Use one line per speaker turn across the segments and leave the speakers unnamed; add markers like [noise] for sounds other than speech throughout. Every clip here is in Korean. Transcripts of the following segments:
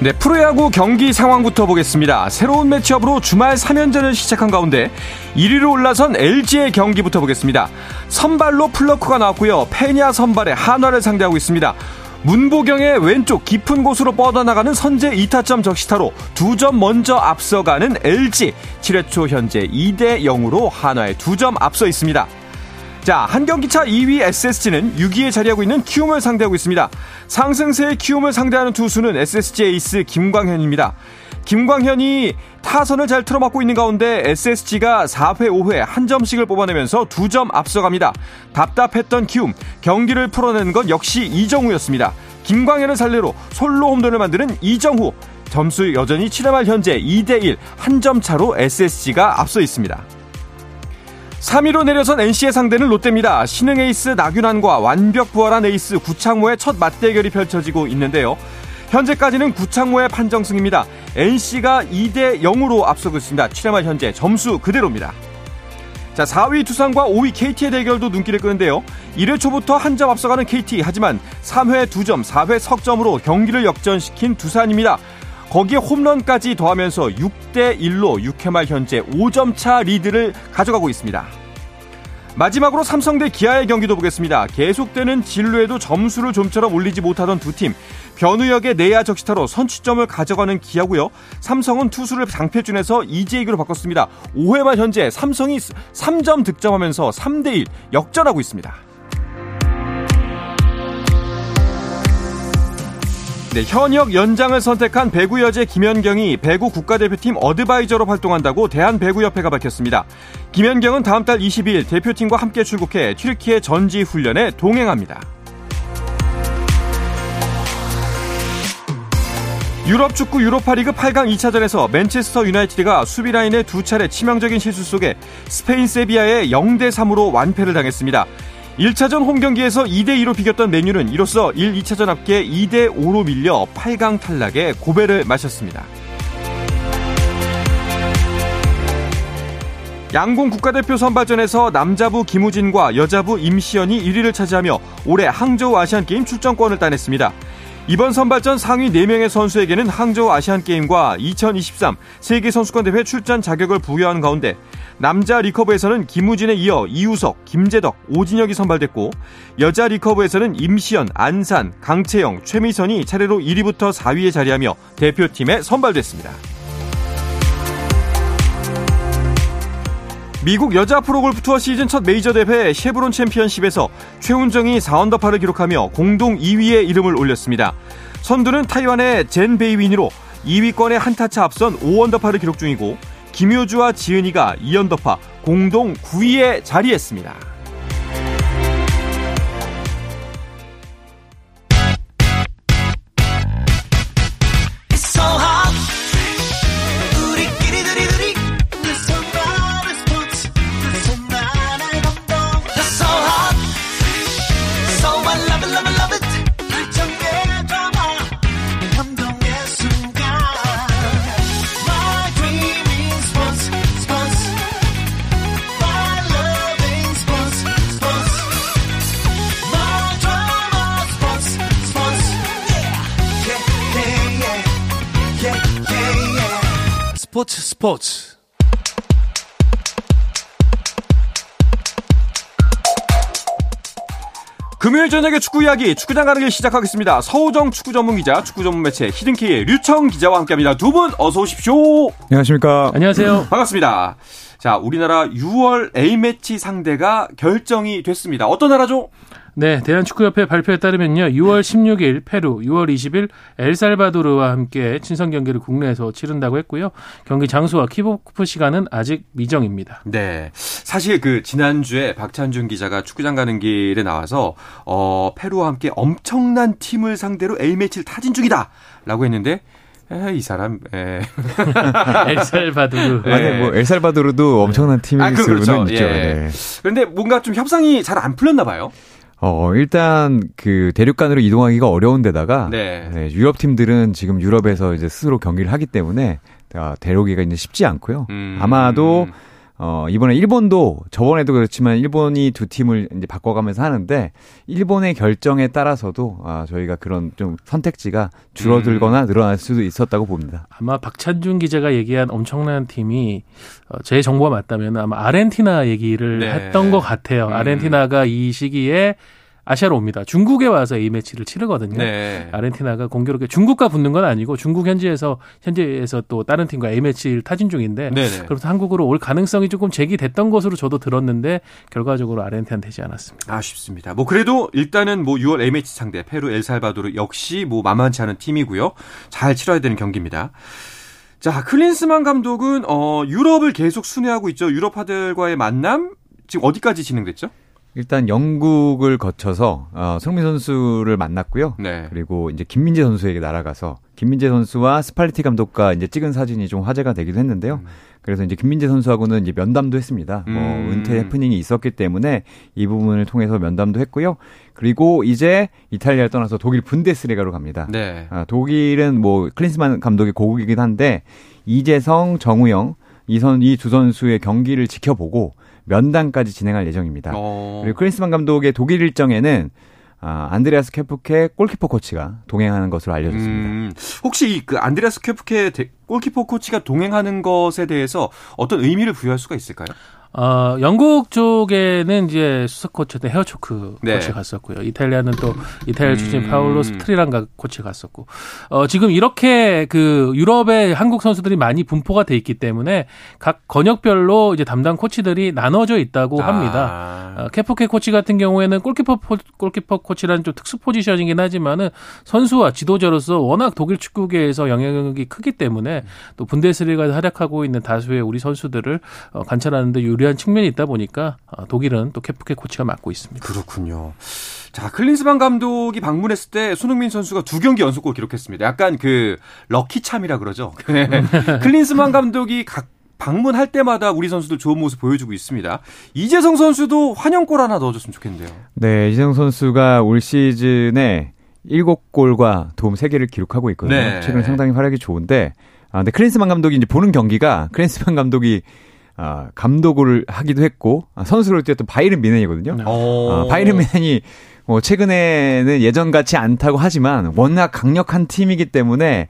네, 프로야구 경기 상황부터 보겠습니다. 새로운 매치업으로 주말 3연전을 시작한 가운데 1위로 올라선 LG의 경기부터 보겠습니다. 선발로 플러크가 나왔고요. 페냐 선발에 한화를 상대하고 있습니다. 문보경의 왼쪽 깊은 곳으로 뻗어나가는 선제 2타점 적시타로 두 점 먼저 앞서가는 LG 7회 초 현재 2대 0으로 한화에 두 점 앞서 있습니다. 자, 한 경기차 2위 SSG는 6위에 자리하고 있는 키움을 상대하고 있습니다. 상승세의 키움을 상대하는 투수는 SSG 에이스 김광현입니다. 김광현이 타선을 잘 틀어막고 있는 가운데 SSG가 4회, 5회 한 점씩을 뽑아내면서 두점 앞서갑니다. 답답했던 키움, 경기를 풀어내는 건 역시 이정후였습니다. 김광현을 상대로 솔로 홈런을 만드는 이정후. 점수 여전히 7회 말 현재 2대1 한 점 차로 SSG가 앞서 있습니다. 3위로 내려선 NC의 상대는 롯데입니다. 신흥 에이스 나균안과 완벽 부활한 에이스 구창모의 첫 맞대결이 펼쳐지고 있는데요. 현재까지는 구창모의 판정승입니다. NC가 2대 0으로 앞서고 있습니다. 7회말 현재 점수 그대로입니다. 자, 4위 두산과 5위 KT의 대결도 눈길을 끄는데요. 1회 초부터 한 점 앞서가는 KT 하지만 3회 2점, 4회 석점으로 경기를 역전시킨 두산입니다. 거기에 홈런까지 더하면서 6대 1로 6회 말 현재 5점 차 리드를 가져가고 있습니다. 마지막으로 삼성 대 기아의 경기도 보겠습니다. 계속되는 진루에도 점수를 좀처럼 올리지 못하던 두 팀. 변우혁의 내야 적시타로 선취점을 가져가는 기아고요. 삼성은 투수를 장패준에서 이재익으로 바꿨습니다. 5회 말 현재 삼성이 3점 득점하면서 3대 1 역전하고 있습니다. 네, 현역 연장을 선택한 배구 여제 김연경이 배구 국가대표팀 어드바이저로 활동한다고 대한배구협회가 밝혔습니다. 김연경은 다음 달 22일 대표팀과 함께 출국해 튀르키예 전지 훈련에 동행합니다. 유럽 축구 유로파리그 8강 2차전에서 맨체스터 유나이티드가 수비 라인의 두 차례 치명적인 실수 속에 스페인 세비야에 0대 3으로 완패를 당했습니다. 1차전 홈 경기에서 2대2로 비겼던 메뉴는 이로써 1, 2차전 합계 2대5로 밀려 8강 탈락에 고배를 마셨습니다. 양궁 국가대표 선발전에서 남자부 김우진과 여자부 임시연이 1위를 차지하며 올해 항저우 아시안게임 출전권을 따냈습니다. 이번 선발전 상위 4명의 선수에게는 항저우 아시안게임과 2023 세계선수권대회 출전 자격을 부여한 가운데 남자 리커브에서는 김우진에 이어 이우석, 김재덕, 오진혁이 선발됐고 여자 리커브에서는 임시연, 안산, 강채영, 최미선이 차례로 1위부터 4위에 자리하며 대표팀에 선발됐습니다. 미국 여자 프로골프 투어 시즌 첫 메이저 대회 쉐브론 챔피언십에서 최훈정이 4언더파를 기록하며 공동 2위에 이름을 올렸습니다. 선두는 타이완의 젠 베이윈으로 2위권에 한타차 앞선 5언더파를 기록 중이고 김효주와 지은이가 2연더파 공동 9위에 자리했습니다.
스포츠 스포츠
금요일 저녁에 축구 이야기 축구장 가는 길 시작하겠습니다. 서우정 축구 전문 기자, 축구 전문 매체 히든키의 류청 기자와 함께합니다. 두 분 어서 오십시오.
안녕하십니까.
안녕하세요.
반갑습니다. 자, 우리나라 6월 A매치 상대가 결정이 됐습니다. 어떤 나라죠?
네, 대한축구협회 발표에 따르면요. 6월 16일 페루, 6월 20일 엘살바도르와 함께 친선 경기를 국내에서 치른다고 했고요. 경기 장소와 킥오프 시간은 아직 미정입니다.
네. 사실 그 지난주에 박찬준 기자가 축구장 가는 길에 나와서 어, 페루와 함께 엄청난 팀을 상대로 A매치를 타진 중이다라고 했는데 에이 사람 에. [laughs]
엘살바도르.
네. 아니 뭐 엘살바도르도 엄청난 팀일 아, 수는 그렇죠. 있죠. 예. 네.
그런데 뭔가 좀 협상이 잘 안 풀렸나 봐요.
어, 일단 그 대륙간으로 이동하기가 어려운 데다가 네. 네, 유럽 팀들은 지금 유럽에서 이제 스스로 경기를 하기 때문에 대륙이가 이제 쉽지 않고요. 음. 아마도 어, 이번에 일본도 저번에도 그렇지만 일본이 두 팀을 이제 바꿔가면서 하는데 일본의 결정에 따라서도 아, 저희가 그런 좀 선택지가 줄어들거나 음. 늘어날 수도 있었다고 봅니다.
아마 박찬준 기자가 얘기한 엄청난 팀이 어, 제 정보가 맞다면 아마 아르헨티나 얘기를 네. 했던 것 같아요. 음. 아르헨티나가 이 시기에 아시아로 옵니다. 중국에 와서 A 매치를 치르거든요. 네. 아르헨티나가 공교롭게 중국과 붙는 건 아니고 중국 현지에서 현지에서 또 다른 팀과 A 매치를 타진 중인데 네네. 그래서 한국으로 올 가능성이 조금 제기됐던 것으로 저도 들었는데 결과적으로 아르헨티나 되지 않았습니다.
아쉽습니다. 뭐 그래도 일단은 뭐 6월 A 매치 상대 페루 엘살바도르 역시 뭐 만만치 않은 팀이고요. 잘 치러야 되는 경기입니다. 자, 클린스만 감독은 어 유럽을 계속 순회하고 있죠. 유럽파들과의 만남 지금 어디까지 진행됐죠?
일단 영국을 거쳐서 어, 손흥민 선수를 만났고요. 네. 그리고 이제 김민재 선수에게 날아가서 김민재 선수와 스팔레티 감독과 이제 찍은 사진이 좀 화제가 되기도 했는데요. 음. 그래서 이제 김민재 선수하고는 이제 면담도 했습니다. 뭐 음. 뭐 은퇴 해프닝이 있었기 때문에 이 부분을 통해서 면담도 했고요. 그리고 이제 이탈리아를 떠나서 독일 분데스리가로 갑니다. 네. 아, 독일은 뭐 클린스만 감독의 고국이긴 한데 이재성, 정우영 이 선 이 두 선수의 경기를 지켜보고 면담까지 진행할 예정입니다. 어. 그리고 클린스만 감독의 독일 일정에는 아, 안드레아스 케프케 골키퍼 코치가 동행하는 것으로 알려졌습니다. 음,
혹시 그 안드레아스 케프케 골키퍼 코치가 동행하는 것에 대해서 어떤 의미를 부여할 수가 있을까요?
어, 영국 쪽에는 이제 수석 코치였던 헤어초크 네. 코치 갔었고요. 이탈리아는 또 이탈리아 출신 음. 파울로 스트링가라 코치 갔었고. 어, 지금 이렇게 그 유럽의 한국 선수들이 많이 분포가 돼 있기 때문에 각 권역별로 이제 담당 코치들이 나눠져 있다고 아. 합니다. 어, 캐포케 코치 같은 경우에는 골키퍼 골키퍼 코치라는 좀 특수 포지션이긴 하지만은 선수와 지도자로서 워낙 독일 축구계에서 영향력이 크기 때문에 또 분데스리가에서 활약하고 있는 다수의 우리 선수들을 어, 관찰하는데 유 유리한 측면이 있다 보니까 어, 독일은 또 케프케 코치가 맡고 있습니다.
그렇군요. 자, 클린스만 감독이 방문했을 때 손흥민 선수가 두 경기 연속골 기록했습니다. 약간 그 lucky charm이라 그러죠. [laughs] 클린스만 감독이 각 방문할 때마다 우리 선수들 좋은 모습 보여주고 있습니다. 이재성 선수도 환영골 하나 넣어줬으면 좋겠는데요.
네, 이재성 선수가 올 시즌에 7골과 도움 3개를 기록하고 있거든요. 네. 최근 상당히 활약이 좋은데, 아, 근데 클린스만 감독이 이제 보는 경기가 클린스만 감독이 아, 감독을 하기도 했고 아, 선수로 뛰었던 바이에른 뮌헨이거든요. 네. 아, 바이에른 뮌헨이 뭐 최근에는 예전 같지 않다고 하지만 워낙 강력한 팀이기 때문에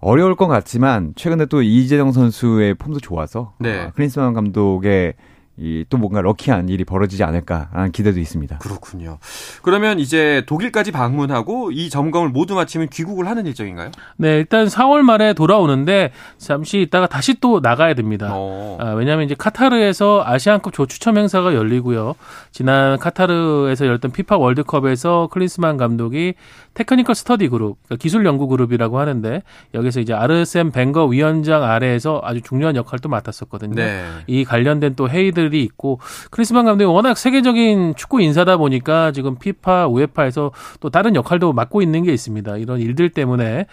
어려울 것 같지만 최근에 또 이재정 선수의 폼도 좋아서 네. 아, 클린스만 감독의 이 또 뭔가 럭키한 일이 벌어지지 않을까라는 기대도 있습니다.
그렇군요. 그러면 이제 독일까지 방문하고 이 점검을 모두 마치면 귀국을 하는 일정인가요?
네, 일단 4월 말에 돌아오는데 잠시 있다가 다시 또 나가야 됩니다. 어. 아, 왜냐하면 이제 카타르에서 아시안컵 조추첨 행사가 열리고요. 지난 카타르에서 열렸던 피파 월드컵에서 클린스만 감독이 technical study group, 그러니까 기술 연구 그룹이라고 하는데 여기서 이제 아르센 벵거 위원장 아래에서 아주 중요한 역할도 맡았었거든요. 네. 이 관련된 또 회의들 일들이 있고 클린스만 감독이 워낙 세계적인 축구 인사다 보니까 지금 피파 우에파에서 또 다른 역할도 맡고 있는 게 있습니다. 이런 일들 때문에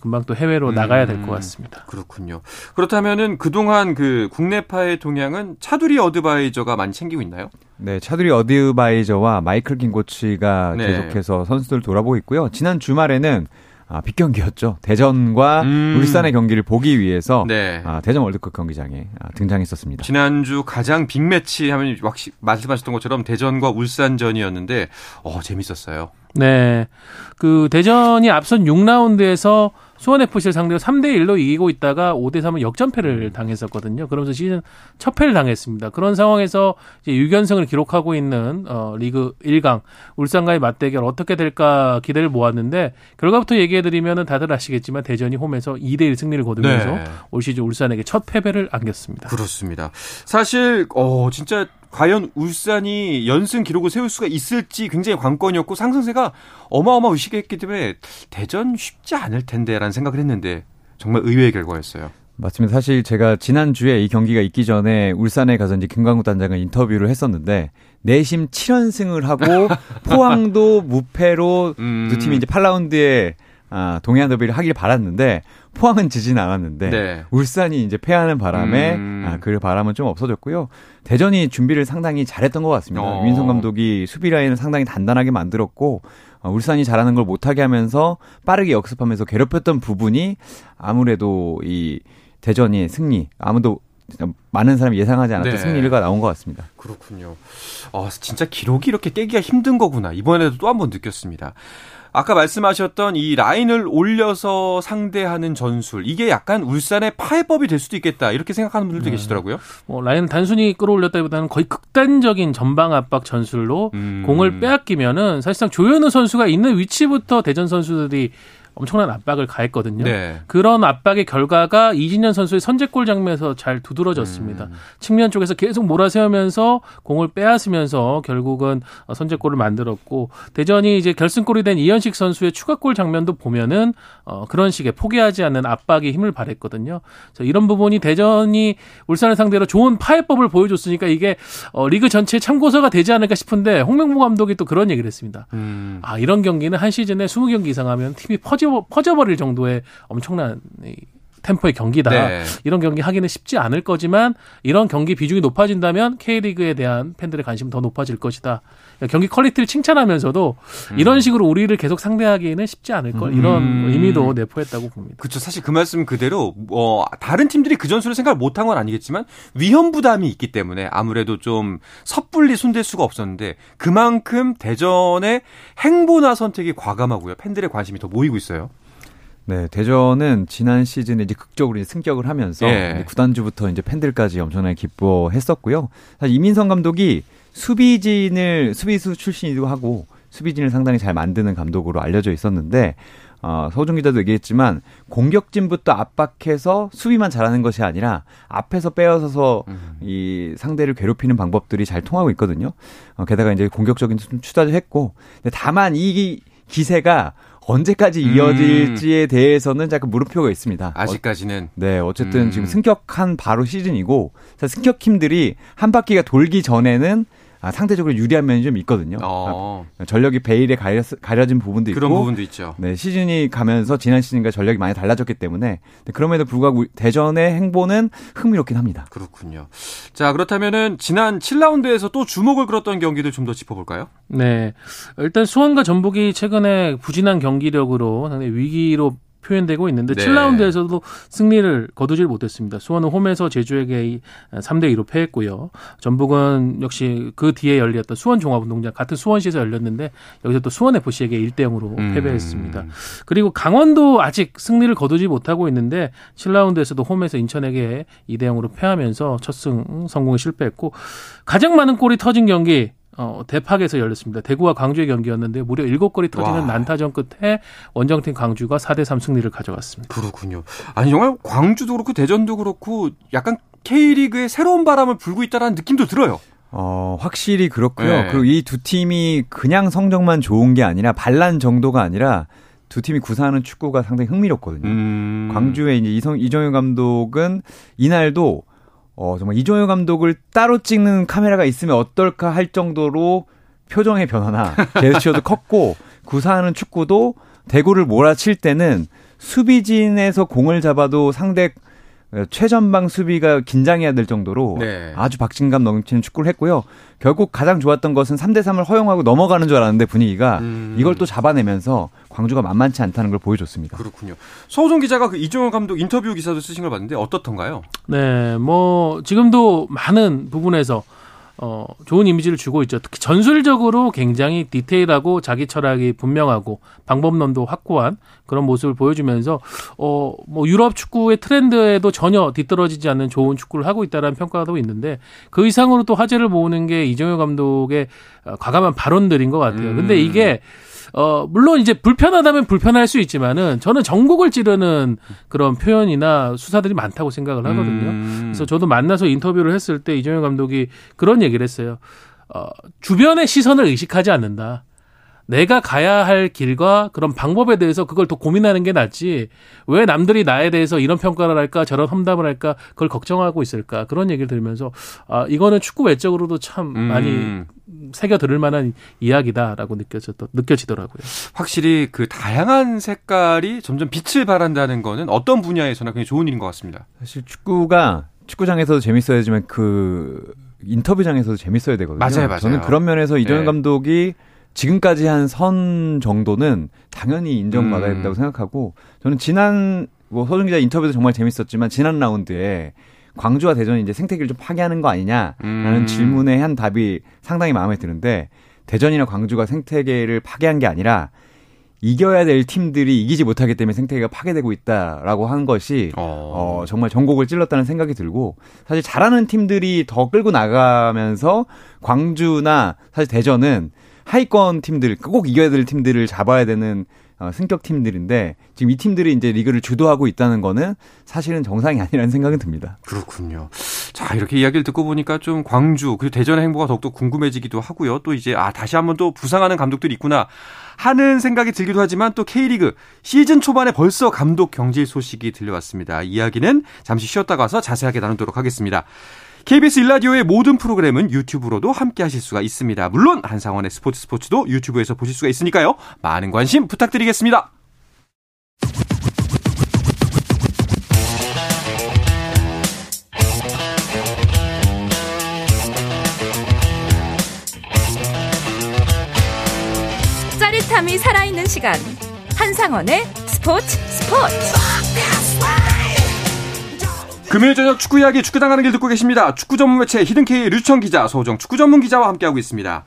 금방 또 해외로 나가야 될것 음, 같습니다.
그렇군요. 그렇다면은 그동안 그 국내파의 동향은 차두리 advisor가 많이 챙기고 있나요?
네, 차두리 어드바이저와 마이클 긴 코치가 네. 계속해서 선수들 돌아보고 있고요. 지난 주말에는 아, 빅경기였죠. 대전과 음. 울산의 경기를 보기 위해서 네. 아, 대전 월드컵 경기장에 아, 등장했었습니다.
지난주 가장 빅매치 하면 확실히 말씀하셨던 것처럼 대전과 울산전이었는데 어, 재밌었어요.
네. 그 대전이 앞선 6라운드에서 수원FC를 상대로 3대 1로 이기고 있다가 5대 3은 역전패를 음. 당했었거든요. 그러면서 시즌 첫 패를 당했습니다. 그런 상황에서 이제 6연승을 기록하고 있는 어 리그 1강 울산과의 맞대결 어떻게 될까 기대를 모았는데 결과부터 얘기해 드리면은 다들 아시겠지만 대전이 홈에서 2대 1 승리를 거두면서 네. 올 시즌 울산에게 첫 패배를 안겼습니다.
그렇습니다. 사실 어 진짜 과연 울산이 연승 기록을 세울 수가 있을지 굉장히 관건이었고 상승세가 어마어마의식했기 때문에 대전 쉽지 않을 텐데라는 생각을 했는데 정말 의외의 결과였어요.
맞습니다. 사실 제가 지난주에 이 경기가 있기 전에 울산에 가서 이제 김광국 단장과 인터뷰를 했었는데 내심 7연승을 하고 [laughs] 포항도 무패로 음. 두 팀이 이제 8라운드에 아, 동해안 더비를 하길 바랐는데 포항은 지진 않았는데 네. 울산이 이제 패하는 바람에 음. 아, 그 바람은 좀 없어졌고요. 대전이 준비를 상당히 잘했던 것 같습니다. 어. 민성 감독이 수비 라인을 상당히 단단하게 만들었고 어, 울산이 잘하는 걸 못하게 하면서 빠르게 역습하면서 괴롭혔던 부분이 아무래도 이 대전이 승리 아무도 많은 사람이 예상하지 않았던 네. 승리가 나온 것 같습니다.
그렇군요. 아, 진짜 기록이 이렇게 깨기가 힘든 거구나. 이번에도 또 한 번 느꼈습니다. 아까 말씀하셨던 이 라인을 올려서 상대하는 전술 이게 약간 울산의 파해법이 될 수도 있겠다 이렇게 생각하는 분들도 네. 계시더라고요.
뭐 라인을 단순히 끌어올렸다기보다는 거의 극단적인 전방 압박 전술로 음. 공을 빼앗기면은 사실상 조현우 선수가 있는 위치부터 대전 선수들이 엄청난 압박을 가했거든요. 네. 그런 압박의 결과가 이진현 선수의 선제골 장면에서 잘 두드러졌습니다. 음. 측면 쪽에서 계속 몰아세우면서 공을 빼앗으면서 결국은 선제골을 만들었고 대전이 이제 결승골이 된 이현식 선수의 추가골 장면도 보면은 어 그런 식의 포기하지 않는 압박이 힘을 발했거든요. 이런 부분이 대전이 울산을 상대로 좋은 파해법을 보여줬으니까 이게 어 리그 전체 참고서가 되지 않을까 싶은데 홍명보 감독이 또 그런 얘기를 했습니다. 음. 아 이런 경기는 한 시즌에 20경기 이상 하면 팀이 퍼지 퍼져, 퍼져버릴 정도의 엄청난 템포의 경기다. 네. 이런 경기 하기는 쉽지 않을 거지만 이런 경기 비중이 높아진다면 K리그에 대한 팬들의 관심은 더 높아질 것이다. 경기 퀄리티를 칭찬하면서도 음. 이런 식으로 우리를 계속 상대하기에는 쉽지 않을 걸 이런 음. 의미도 내포했다고 봅니다.
그렇죠. 사실 그 말씀 그대로 어, 다른 팀들이 그 전술을 생각을 못한 건 아니겠지만 위험 부담이 있기 때문에 아무래도 좀 섣불리 손댈 수가 없었는데 그만큼 대전의 행보나 선택이 과감하고요. 팬들의 관심이 더 모이고 있어요.
네, 대전은 지난 시즌에 이제 극적으로 승격을 하면서 예. 구단주부터 이제 팬들까지 엄청나게 기뻐했었고요. 사실 이민성 감독이 수비진을 수비수 출신이기도 하고 수비진을 상당히 잘 만드는 감독으로 알려져 있었는데 어, 서우정 기자도 얘기했지만 공격진부터 압박해서 수비만 잘하는 것이 아니라 앞에서 빼앗아서 음. 이 상대를 괴롭히는 방법들이 잘 통하고 있거든요. 어, 게다가 이제 공격적인 투자도 했고 다만 이 기세가 언제까지 음. 이어질지에 음. 대해서는 약간 물음표가 있습니다.
아직까지는.
어, 네, 어쨌든 음. 지금 승격한 바로 시즌이고 승격 팀들이 한 바퀴가 돌기 전에는 아, 상대적으로 유리한 면이 좀 있거든요. 어. 아, 전력이 베일에 가려, 가려진 부분도 있고
그런 부분도 있죠.
네, 시즌이 가면서 지난 시즌과 전력이 많이 달라졌기 때문에 그럼에도 불구하고 대전의 행보는 흥미롭긴 합니다.
그렇군요. 자, 그렇다면은 지난 7라운드에서 또 주목을 끌었던 경기들 좀 더 짚어볼까요?
네, 일단 수원과 전북이 최근에 부진한 경기력으로 상당히 위기로 표현되고 있는데 네. 7라운드에서도 승리를 거두질 못했습니다. 수원은 홈에서 제주에게 3대 2로 패했고요. 전북은 역시 그 뒤에 열렸던 수원 종합운동장 같은 수원시에서 열렸는데 여기서 또 수원 FC에게 1대 0으로 음. 패배했습니다. 그리고 강원도 아직 승리를 거두지 못하고 있는데 7라운드에서도 홈에서 인천에게 2대 0으로 패하면서 첫 승 성공에 실패했고 가장 많은 골이 터진 경기 어, 대팍에서 열렸습니다. 대구와 광주의 경기였는데 무려 7골이 터지는 와. 난타전 끝에 원정팀 광주가 4대 3 승리를 가져갔습니다.
그렇군요. 아니 정말 광주도 그렇고 대전도 그렇고 약간 K리그의 새로운 바람을 불고 있다는 느낌도 들어요.
어, 확실히 그렇고요. 네. 그리고 이 두 팀이 그냥 성적만 좋은 게 아니라 반란 정도가 아니라 두 팀이 구사하는 축구가 상당히 흥미롭거든요. 음. 광주의 이제 이성 이정효 감독은 이날도 어, 정말 이종효 감독을 따로 찍는 카메라가 있으면 어떨까 할 정도로 표정의 변화나 [laughs] 제스처도 컸고 구사하는 축구도 대구를 몰아칠 때는 수비진에서 공을 잡아도 상대 최전방 수비가 긴장해야 될 정도로 네. 아주 박진감 넘치는 축구를 했고요. 결국 가장 좋았던 것은 3대 3을 허용하고 넘어가는 줄 알았는데 분위기가 음. 이걸 또 잡아내면서 광주가 만만치 않다는 걸 보여줬습니다.
그렇군요. 서우정 기자가 그 이종호 감독 인터뷰 기사도 쓰신 걸 봤는데 어떻던가요?
네, 뭐 지금도 많은 부분에서 어, 좋은 이미지를 주고 있죠. 특히 전술적으로 굉장히 디테일하고 자기 철학이 분명하고 방법론도 확고한 그런 모습을 보여주면서 어, 뭐 유럽 축구의 트렌드에도 전혀 뒤떨어지지 않는 좋은 축구를 하고 있다라는 평가도 있는데 그 이상으로 또 화제를 모으는 게 이정효 감독의 어, 과감한 발언들인 것 같아요. 근데 음. 이게 어, 물론 이제 불편하다면 불편할 수 있지만은 저는 전국을 찌르는 그런 표현이나 수사들이 많다고 생각을 하거든요. 음. 그래서 저도 만나서 인터뷰를 했을 때 이정현 감독이 그런 얘기를 했어요. 어, 주변의 시선을 의식하지 않는다. 내가 가야 할 길과 그런 방법에 대해서 그걸 더 고민하는 게 낫지 왜 남들이 나에 대해서 이런 평가를 할까 저런 험담을 할까 그걸 걱정하고 있을까 그런 얘기를 들으면서 아 이거는 축구 외적으로도 참 음. 많이 새겨 들을 만한 이야기다라고 느껴졌 느껴지더라고요.
확실히 그 다양한 색깔이 점점 빛을 발한다는 거는 어떤 분야에서나 굉장히 좋은 일인 것 같습니다.
사실 축구가 축구장에서도 재밌어야지만 그 인터뷰장에서도 재밌어야 되거든요.
맞아요, 맞아요.
저는 그런 면에서 이정현 네. 감독이 지금까지 한 선 정도는 당연히 인정받아야 음. 된다고 음. 생각하고 저는 지난 뭐 서준 기자 인터뷰도 정말 재밌었지만 지난 라운드에 광주와 대전이 이제 생태계를 좀 파괴하는 거 아니냐라는 음. 질문에 한 답이 상당히 마음에 드는데 대전이나 광주가 생태계를 파괴한 게 아니라 이겨야 될 팀들이 이기지 못하기 때문에 생태계가 파괴되고 있다라고 한 것이 어. 어, 정말 전곡을 찔렀다는 생각이 들고 사실 잘하는 팀들이 더 끌고 나가면서 광주나 사실 대전은 하위권 팀들 꼭 이겨야 될 팀들을 잡아야 되는 어, 승격 팀들인데 지금 이 팀들이 이제 리그를 주도하고 있다는 거는 사실은 정상이 아니라는 생각은 듭니다.
그렇군요. 자 이렇게 이야기를 듣고 보니까 좀 광주 그리고 대전의 행보가 더욱더 궁금해지기도 하고요. 또 이제 아 다시 한번 또 부상하는 감독들이 있구나 하는 생각이 들기도 하지만 또 K리그 시즌 초반에 벌써 감독 경질 소식이 들려왔습니다. 이야기는 잠시 쉬었다 가서 자세하게 나누도록 하겠습니다. KBS 일라디오의 모든 프로그램은 유튜브로도 함께 하실 수가 있습니다. 물론 한상원의 스포츠 스포츠도 유튜브에서 보실 수가 있으니까요. 많은 관심 부탁드리겠습니다.
짜릿함이 살아있는 시간. 한상원의 스포츠 스포츠.
금요일 저녁 축구 이야기 축구 당하는 길 듣고 계십니다. 축구 전문 매체 히든케이 류청 기자, 소정 축구 전문 기자와 함께하고 있습니다.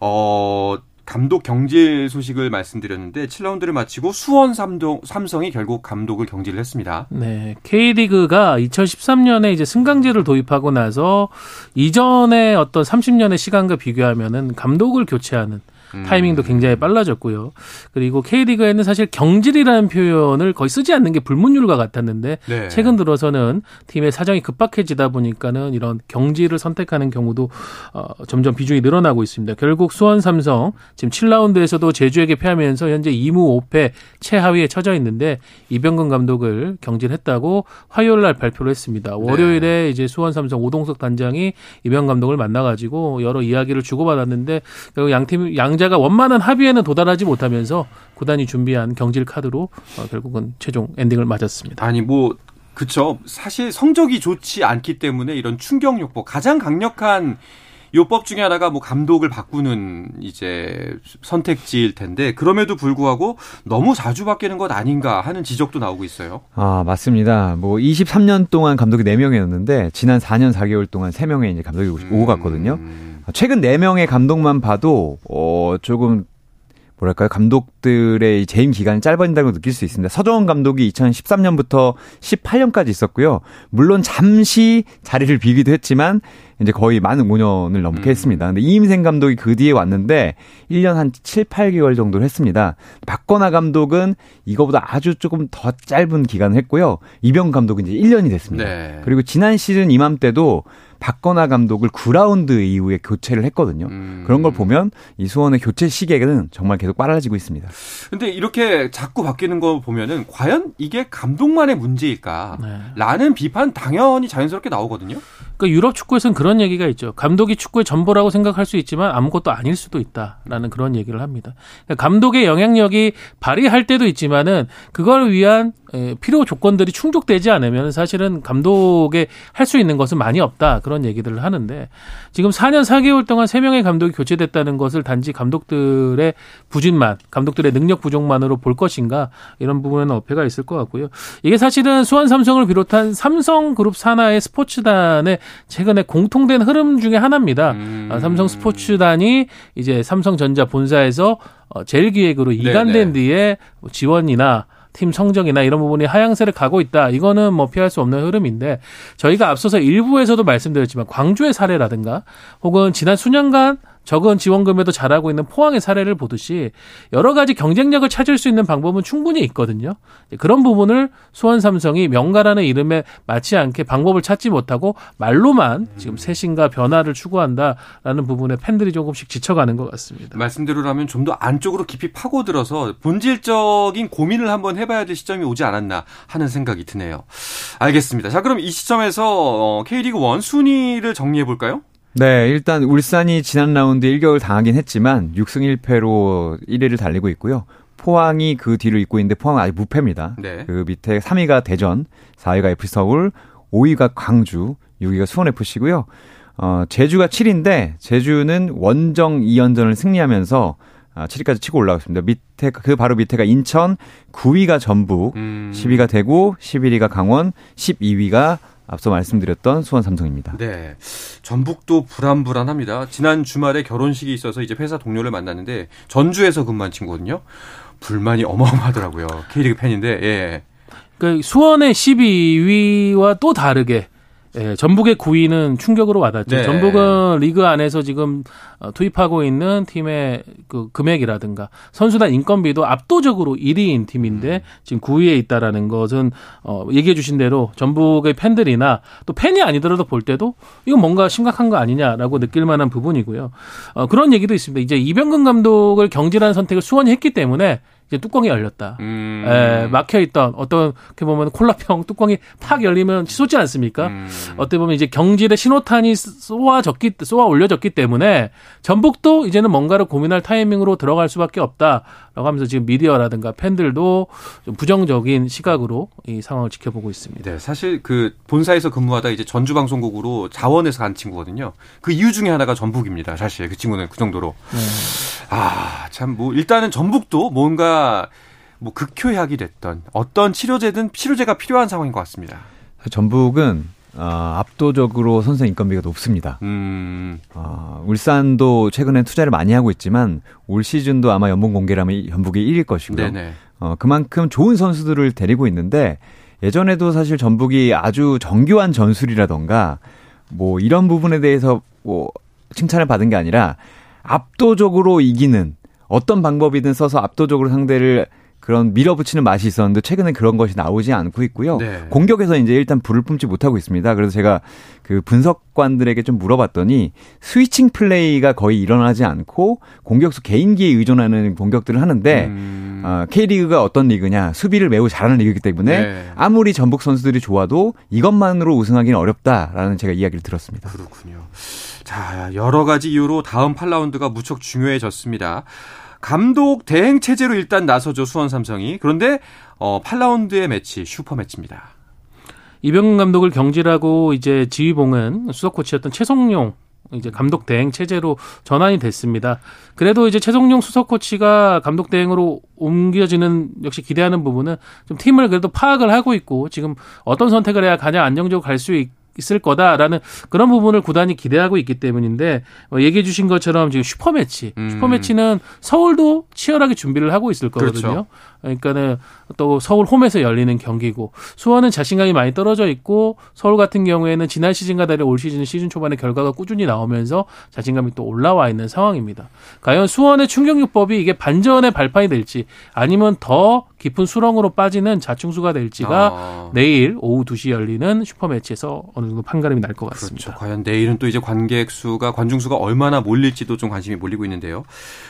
어, 감독 경질 소식을 말씀드렸는데 7라운드를 마치고 수원 삼동, 삼성이 결국 감독을 경질을 했습니다.
네. K리그가 2013년에 이제 승강제를 도입하고 나서 이전의 어떤 30년의 시간과 비교하면은 감독을 교체하는 타이밍도 음. 굉장히 빨라졌고요. 그리고 K리그에는 사실 경질이라는 표현을 거의 쓰지 않는 게 불문율과 같았는데 네. 최근 들어서는 팀의 사정이 급박해지다 보니까는 이런 경질을 선택하는 경우도 어, 점점 비중이 늘어나고 있습니다. 결국 수원 삼성 지금 7라운드에서도 제주에게 패하면서 현재 2무 5패 최하위에 처져 있는데 이병근 감독을 경질했다고 화요일 날 발표를 했습니다. 네. 월요일에 네. 이제 수원 삼성 오동석 단장이 이병 감독을 만나가지고 여러 이야기를 주고받았는데 결국 양팀 양자 양자가 원만한 합의에는 도달하지 못하면서 구단이 준비한 경질 카드로 어, 결국은 최종 엔딩을 맞았습니다.
아니 뭐 그쵸. 사실 성적이 좋지 않기 때문에 이런 충격 요법 가장 강력한 요법 중에 하나가 뭐 감독을 바꾸는 이제 선택지일 텐데 그럼에도 불구하고 너무 자주 바뀌는 것 아닌가 하는 지적도 나오고 있어요.
아, 맞습니다. 뭐 23년 동안 감독이 4명이었는데 지난 4년 4개월 동안 3명의 이제 감독이 오고 갔거든요. 음. 최근 4명의 감독만 봐도 어 조금 뭐랄까요 감독들의 재임 기간이 짧아진다고 느낄 수 있습니다. 서정원 감독이 2013년부터 18년까지 있었고요. 물론 잠시 자리를 비기도 했지만 이제 거의 만 5년을 넘게 음. 했습니다. 근데 이임생 감독이 그 뒤에 왔는데 1년 한 7, 8개월 정도를 했습니다. 박건아 감독은 이거보다 아주 조금 더 짧은 기간을 했고요. 이병 감독은 이제 1년이 됐습니다. 네. 그리고 지난 시즌 이맘때도 박건아 감독을 9라운드 이후에 교체를 했거든요. 음. 그런 걸 보면 이 수원의 교체 시계는 정말 계속 빨라지고 있습니다.
근데 이렇게 자꾸 바뀌는 거 보면은 과연 이게 감독만의 문제일까? 네. 라는 비판 당연히 자연스럽게 나오거든요.
그러니까 유럽 축구에서는 그런 얘기가 있죠. 감독이 축구의 전부라고 생각할 수 있지만 아무것도 아닐 수도 있다라는 그런 얘기를 합니다. 그러니까 감독의 영향력이 발휘할 때도 있지만은 그걸 위한 필요 조건들이 충족되지 않으면 사실은 감독에 할수 있는 것은 많이 없다 그런 얘기들을 하는데 지금 4년 4개월 동안 3명의 감독이 교체됐다는 것을 단지 감독들의 부진만 감독들의 능력 부족만으로 볼 것인가 이런 부분에는 어폐가 있을 것 같고요. 이게 사실은 수원 삼성을 비롯한 삼성그룹 산하의 스포츠단의 최근에 공통된 흐름 중에 하나입니다. 음. 아, 삼성 스포츠단이 이제 삼성전자 본사에서 어, 제일 기획으로 이관된 네네. 뒤에 지원이나 팀 성적이나 이런 부분이 하향세를 가고 있다. 이거는 뭐 피할 수 없는 흐름인데 저희가 앞서서 일부에서도 말씀드렸지만 광주의 사례라든가 혹은 지난 수년간 적은 지원금에도 잘하고 있는 포항의 사례를 보듯이 여러 가지 경쟁력을 찾을 수 있는 방법은 충분히 있거든요. 그런 부분을 수원 삼성이 명가라는 이름에 맞지 않게 방법을 찾지 못하고 말로만 지금 쇄신과 변화를 추구한다라는 부분에 팬들이 조금씩 지쳐가는 것 같습니다.
말씀대로라면 좀 더 안쪽으로 깊이 파고들어서 본질적인 고민을 한번 해봐야 될 시점이 오지 않았나 하는 생각이 드네요. 알겠습니다. 자, 그럼 이 시점에서 K리그 1 순위를 정리해 볼까요?
네, 일단 울산이 지난 라운드 1개월 당하긴 했지만 6승 1패로 1위를 달리고 있고요. 포항이 그 뒤를 잇고 있는데 포항은 아직 무패입니다. 네. 그 밑에 3위가 대전, 4위가 FC 서울, 5위가 광주, 6위가 수원 FC고요. 어, 제주가 7위인데 제주는 원정 2연전을 승리하면서 아, 7위까지 치고 올라갔습니다. 밑에 그 바로 밑에가 인천, 9위가 전북, 음. 10위가 대구, 11위가 강원, 12위가 앞서 말씀드렸던 수원 삼성입니다.
네. 전북도 불안불안합니다. 지난 주말에 결혼식이 있어서 이제 회사 동료를 만났는데 전주에서 근무한 친구거든요. 불만이 어마어마하더라고요. K리그 팬인데, 예.
그 수원의 12위와 또 다르게 예, 전북의 9위는 충격으로 와닿죠. 네. 전북은 리그 안에서 지금 어, 투입하고 있는 팀의 그 금액이라든가 선수단 인건비도 압도적으로 1위인 팀인데 음. 지금 9위에 있다라는 것은 어 얘기해 주신 대로 전북의 팬들이나 또 팬이 아니더라도 볼 때도 이건 뭔가 심각한 거 아니냐라고 느낄 만한 부분이고요. 어 그런 얘기도 있습니다. 이제 이병근 감독을 경질하는 선택을 수원이 했기 때문에 이제 뚜껑이 열렸다. 음. 에, 막혀 있던 어떻게 보면 콜라병 뚜껑이 팍 열리면 솟지 않습니까? 음. 어떻게 보면 이제 경질의 신호탄이 쏘아졌기 쏘아 올려졌기 때문에 전북도 이제는 뭔가를 고민할 타이밍으로 들어갈 수밖에 없다라고 하면서 지금 미디어라든가 팬들도 좀 부정적인 시각으로 이 상황을 지켜보고 있습니다.
네, 사실 그 본사에서 근무하다 이제 전주 방송국으로 자원해서 간 친구거든요. 그 이유 중에 하나가 전북입니다. 사실 그 친구는 그 정도로. 네. 아, 참 뭐 일단은 전북도 뭔가 뭐 극효약이 됐던 어떤 치료제든 치료제가 필요한 상황인 것 같습니다.
전북은 어, 압도적으로 선수 인건비가 높습니다. 음. 어, 울산도 최근에 투자를 많이 하고 있지만 올 시즌도 아마 연봉 공개라면 전북이 1일 것이고요. 네네. 어, 그만큼 좋은 선수들을 데리고 있는데 예전에도 사실 전북이 아주 정교한 전술이라던가 뭐 이런 부분에 대해서 뭐 칭찬을 받은 게 아니라 압도적으로 이기는 어떤 방법이든 써서 압도적으로 상대를 그런 밀어붙이는 맛이 있었는데 최근에 그런 것이 나오지 않고 있고요. 네. 공격에서 이제 일단 불을 뿜지 못하고 있습니다. 그래서 제가 그 분석관들에게 좀 물어봤더니 스위칭 플레이가 거의 일어나지 않고 공격수 개인기에 의존하는 공격들을 하는데 음. 어, K리그가 어떤 리그냐 수비를 매우 잘하는 리그이기 때문에 네. 아무리 전북 선수들이 좋아도 이것만으로 우승하기는 어렵다라는 제가 이야기를 들었습니다.
그렇군요. 자 여러 가지 이유로 다음 8라운드가 무척 중요해졌습니다. 감독 대행 체제로 일단 나서죠 수원 삼성이. 그런데 어 8라운드의 매치 슈퍼 매치입니다.
이병근 감독을 경질하고 이제 지휘봉은 수석 코치였던 최성용 이제 감독 대행 체제로 전환이 됐습니다. 그래도 이제 최성용 수석 코치가 감독 대행으로 옮겨지는 역시 기대하는 부분은 좀 팀을 그래도 파악을 하고 있고 지금 어떤 선택을 해야 가장 안정적으로 갈 수 있. 있을 거다라는 그런 부분을 구단이 기대하고 있기 때문인데 어, 얘기해 주신 것처럼 지금 슈퍼매치, 음. 슈퍼매치는 서울도 치열하게 준비를 하고 있을 거거든요. 그렇죠. 그러니까는 또 서울 홈에서 열리는 경기고 수원은 자신감이 많이 떨어져 있고 서울 같은 경우에는 지난 시즌과 달리 올 시즌 시즌 초반에 결과가 꾸준히 나오면서 자신감이 또 올라와 있는 상황입니다. 과연 수원의 충격요법이 이게 반전의 발판이 될지 아니면 더 깊은 수렁으로 빠지는 자충수가 될지가 아. 내일 오후 2시 열리는 슈퍼매치에서 어느 정도 판가름이 날 것 같습니다.
그렇죠. 과연 내일은 또 이제 관객 수가 관중 수가 얼마나 몰릴지도 좀 관심이 몰리고 있는데요.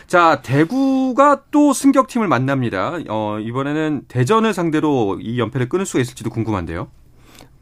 자 대구가 또 승격팀을 만납니다. 어, 이번에는 대전을 상대로 이 연패를 끊을 수가 있을지도 궁금한데요.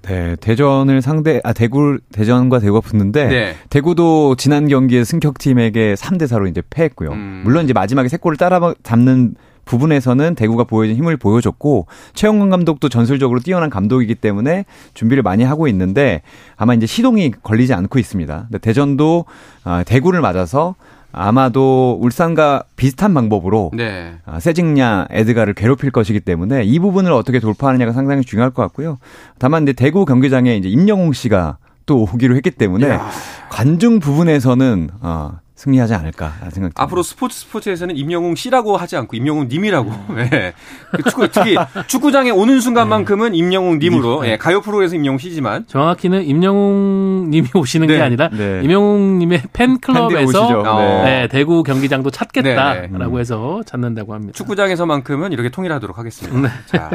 네, 대전을 상대 아 대구 대전과 대구가 붙는데 네. 대구도 지난 경기에 승격팀에게 3대 4로 이제 패했고요. 음. 물론 이제 마지막에 세 골을 따라 잡는 부분에서는 대구가 보여준 힘을 보여줬고 최영근 감독도 전술적으로 뛰어난 감독이기 때문에 준비를 많이 하고 있는데 아마 이제 시동이 걸리지 않고 있습니다. 대전도 아, 대구를 맞아서 아마도 울산과 비슷한 방법으로 네. 아, 세징야 에드가를 괴롭힐 것이기 때문에 이 부분을 어떻게 돌파하느냐가 상당히 중요할 것 같고요. 다만 이제 대구 경기장에 이제 임영웅 씨가 또 오기로 했기 때문에 야. 관중 부분에서는 어, 승리하지 않을까 생각.
앞으로 스포츠 스포츠에서는 임영웅 씨라고 하지 않고 임영웅 님이라고. 네. 그 축구 특히 축구장에 오는 순간만큼은 임영웅 님으로 네. 가요 프로에서 임영웅 씨지만
정확히는 임영웅 님이 오시는 네. 게 아니라 네. 임영웅 님의 팬클럽에서 네. 네. 대구 경기장도 찾겠다라고 네, 네. 해서 찾는다고 합니다.
축구장에서만큼은 이렇게 통일하도록 하겠습니다. 자.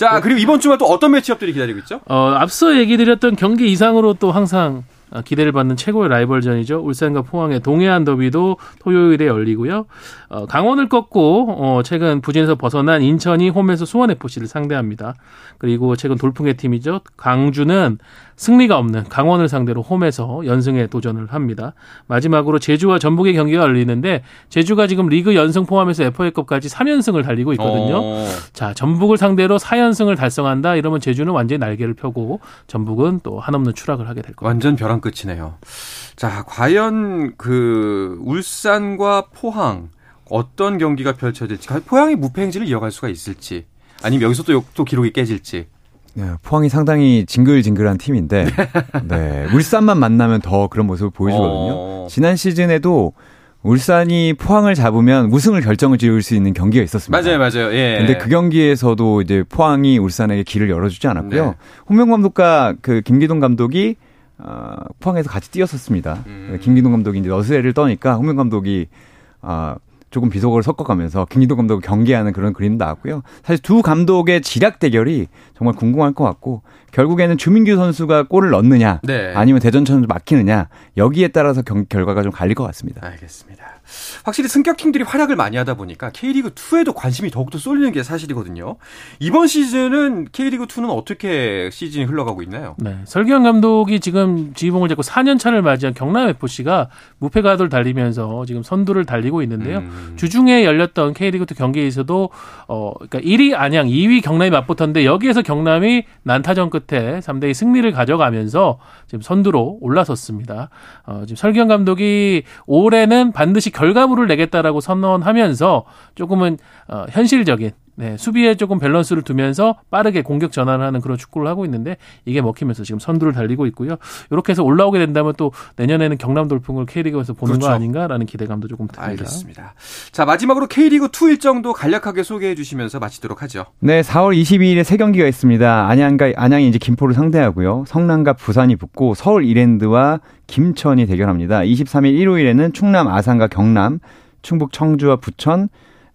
자, 그리고 이번 주말 또 어떤 매치업들이 기다리고 있죠?
어, 앞서 얘기 드렸던 경기 이상으로 또 항상 어, 기대를 받는 최고의 라이벌전이죠. 울산과 포항의 동해안 더비도 토요일에 열리고요. 어, 강원을 꺾고 어, 최근 부진에서 벗어난 인천이 홈에서 수원 FC를 상대합니다. 그리고 최근 돌풍의 팀이죠. 강주는 승리가 없는 강원을 상대로 홈에서 연승에 도전을 합니다. 마지막으로 제주와 전북의 경기가 열리는데 제주가 지금 리그 연승 포함해서 FA컵까지 3연승을 달리고 있거든요. 오. 어. 자, 전북을 상대로 4연승을 달성한다. 이러면 제주는 완전히 날개를 펴고 전북은 또 한없는 추락을 하게 될 겁니다.
완전 벼랑 끝이네요. 자, 과연 그 울산과 포항 어떤 경기가 펼쳐질지, 포항이 무패 행진을 이어갈 수가 있을지, 아니면 여기서 또, 또 기록이 깨질지.
네, 포항이 상당히 징글징글한 팀인데, 네, 울산만 만나면 더 그런 모습을 보여주거든요. 어... 지난 시즌에도 울산이 포항을 잡으면 우승을 결정을 지을 수 있는 경기가 있었습니다.
맞아요, 맞아요. 예.
근데 그 경기에서도 이제 포항이 울산에게 길을 열어주지 않았고요. 네. 홍명 감독과 그 김기동 감독이 어, 포항에서 같이 뛰었었습니다. 음. 김기동 감독이 이제 너스레를 떠니까 홍명 감독이 어, 조금 비속어를 섞어가면서 김기동 감독을 경계하는 그런 그림도 나왔고요. 사실 두 감독의 지략 대결이 정말 궁금할 것 같고 결국에는 주민규 선수가 골을 넣느냐 네. 아니면 대전처럼 막히느냐 여기에 따라서 경, 결과가 좀 갈릴 것 같습니다.
알겠습니다. 확실히 승격팀들이 활약을 많이 하다 보니까 K리그 2에도 관심이 더욱더 쏠리는 게 사실이거든요. 이번 시즌은 K리그 2는 어떻게 시즌이 흘러가고 있나요?
네, 설기현 감독이 지금 지휘봉을 잡고 4년 차를 맞이한 경남 FC가 무패 가도를 달리면서 지금 선두를 달리고 있는데요. 음. 주중에 열렸던 K리그 2 경기에서도 어 그러니까 1위 안양, 2위 경남이 맞붙었는데 여기에서 경남이 난타전 끝에 3대2 승리를 가져가면서 지금 선두로 올라섰습니다. 어, 지금 설기현 감독이 올해는 반드시 결과물을 내겠다라고 선언하면서 조금은 어, 현실적인 네, 수비에 조금 밸런스를 두면서 빠르게 공격 전환을 하는 그런 축구를 하고 있는데 이게 먹히면서 지금 선두를 달리고 있고요. 이렇게 해서 올라오게 된다면 또 내년에는 경남 돌풍을 K리그에서 보는 그렇죠. 거 아닌가라는 기대감도 조금 듭니다.
알겠습니다. 자, 마지막으로 K리그 2 일정도 간략하게 소개해 주시면서 마치도록 하죠.
네, 4월 22일에 세 경기가 있습니다. 안양과 안양이 이제 김포를 상대하고요. 성남과 부산이 붙고 서울 이랜드와 김천이 대결합니다. 23일 일요일에는 충남 아산과 경남, 충북 청주와 부천,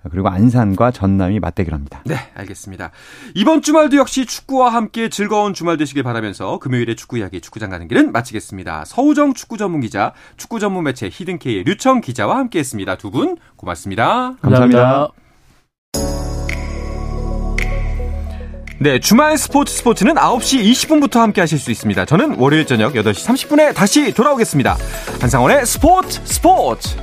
그리고 안산과 전남이 맞대결 합니다.
네, 알겠습니다. 이번 주말도 역시 축구와 함께 즐거운 주말 되시길 바라면서 금요일에 축구 이야기 축구장 가는 길은 마치겠습니다. 서우정 축구 전문 기자, 축구 전문 매체 히든케이의 류청 기자와 함께 했습니다. 두 분 고맙습니다.
감사합니다.
네, 주말 스포츠 스포츠는 9시 20분부터 함께 하실 수 있습니다. 저는 월요일 저녁 8시 30분에 다시 돌아오겠습니다. 한상원의 스포츠 스포츠!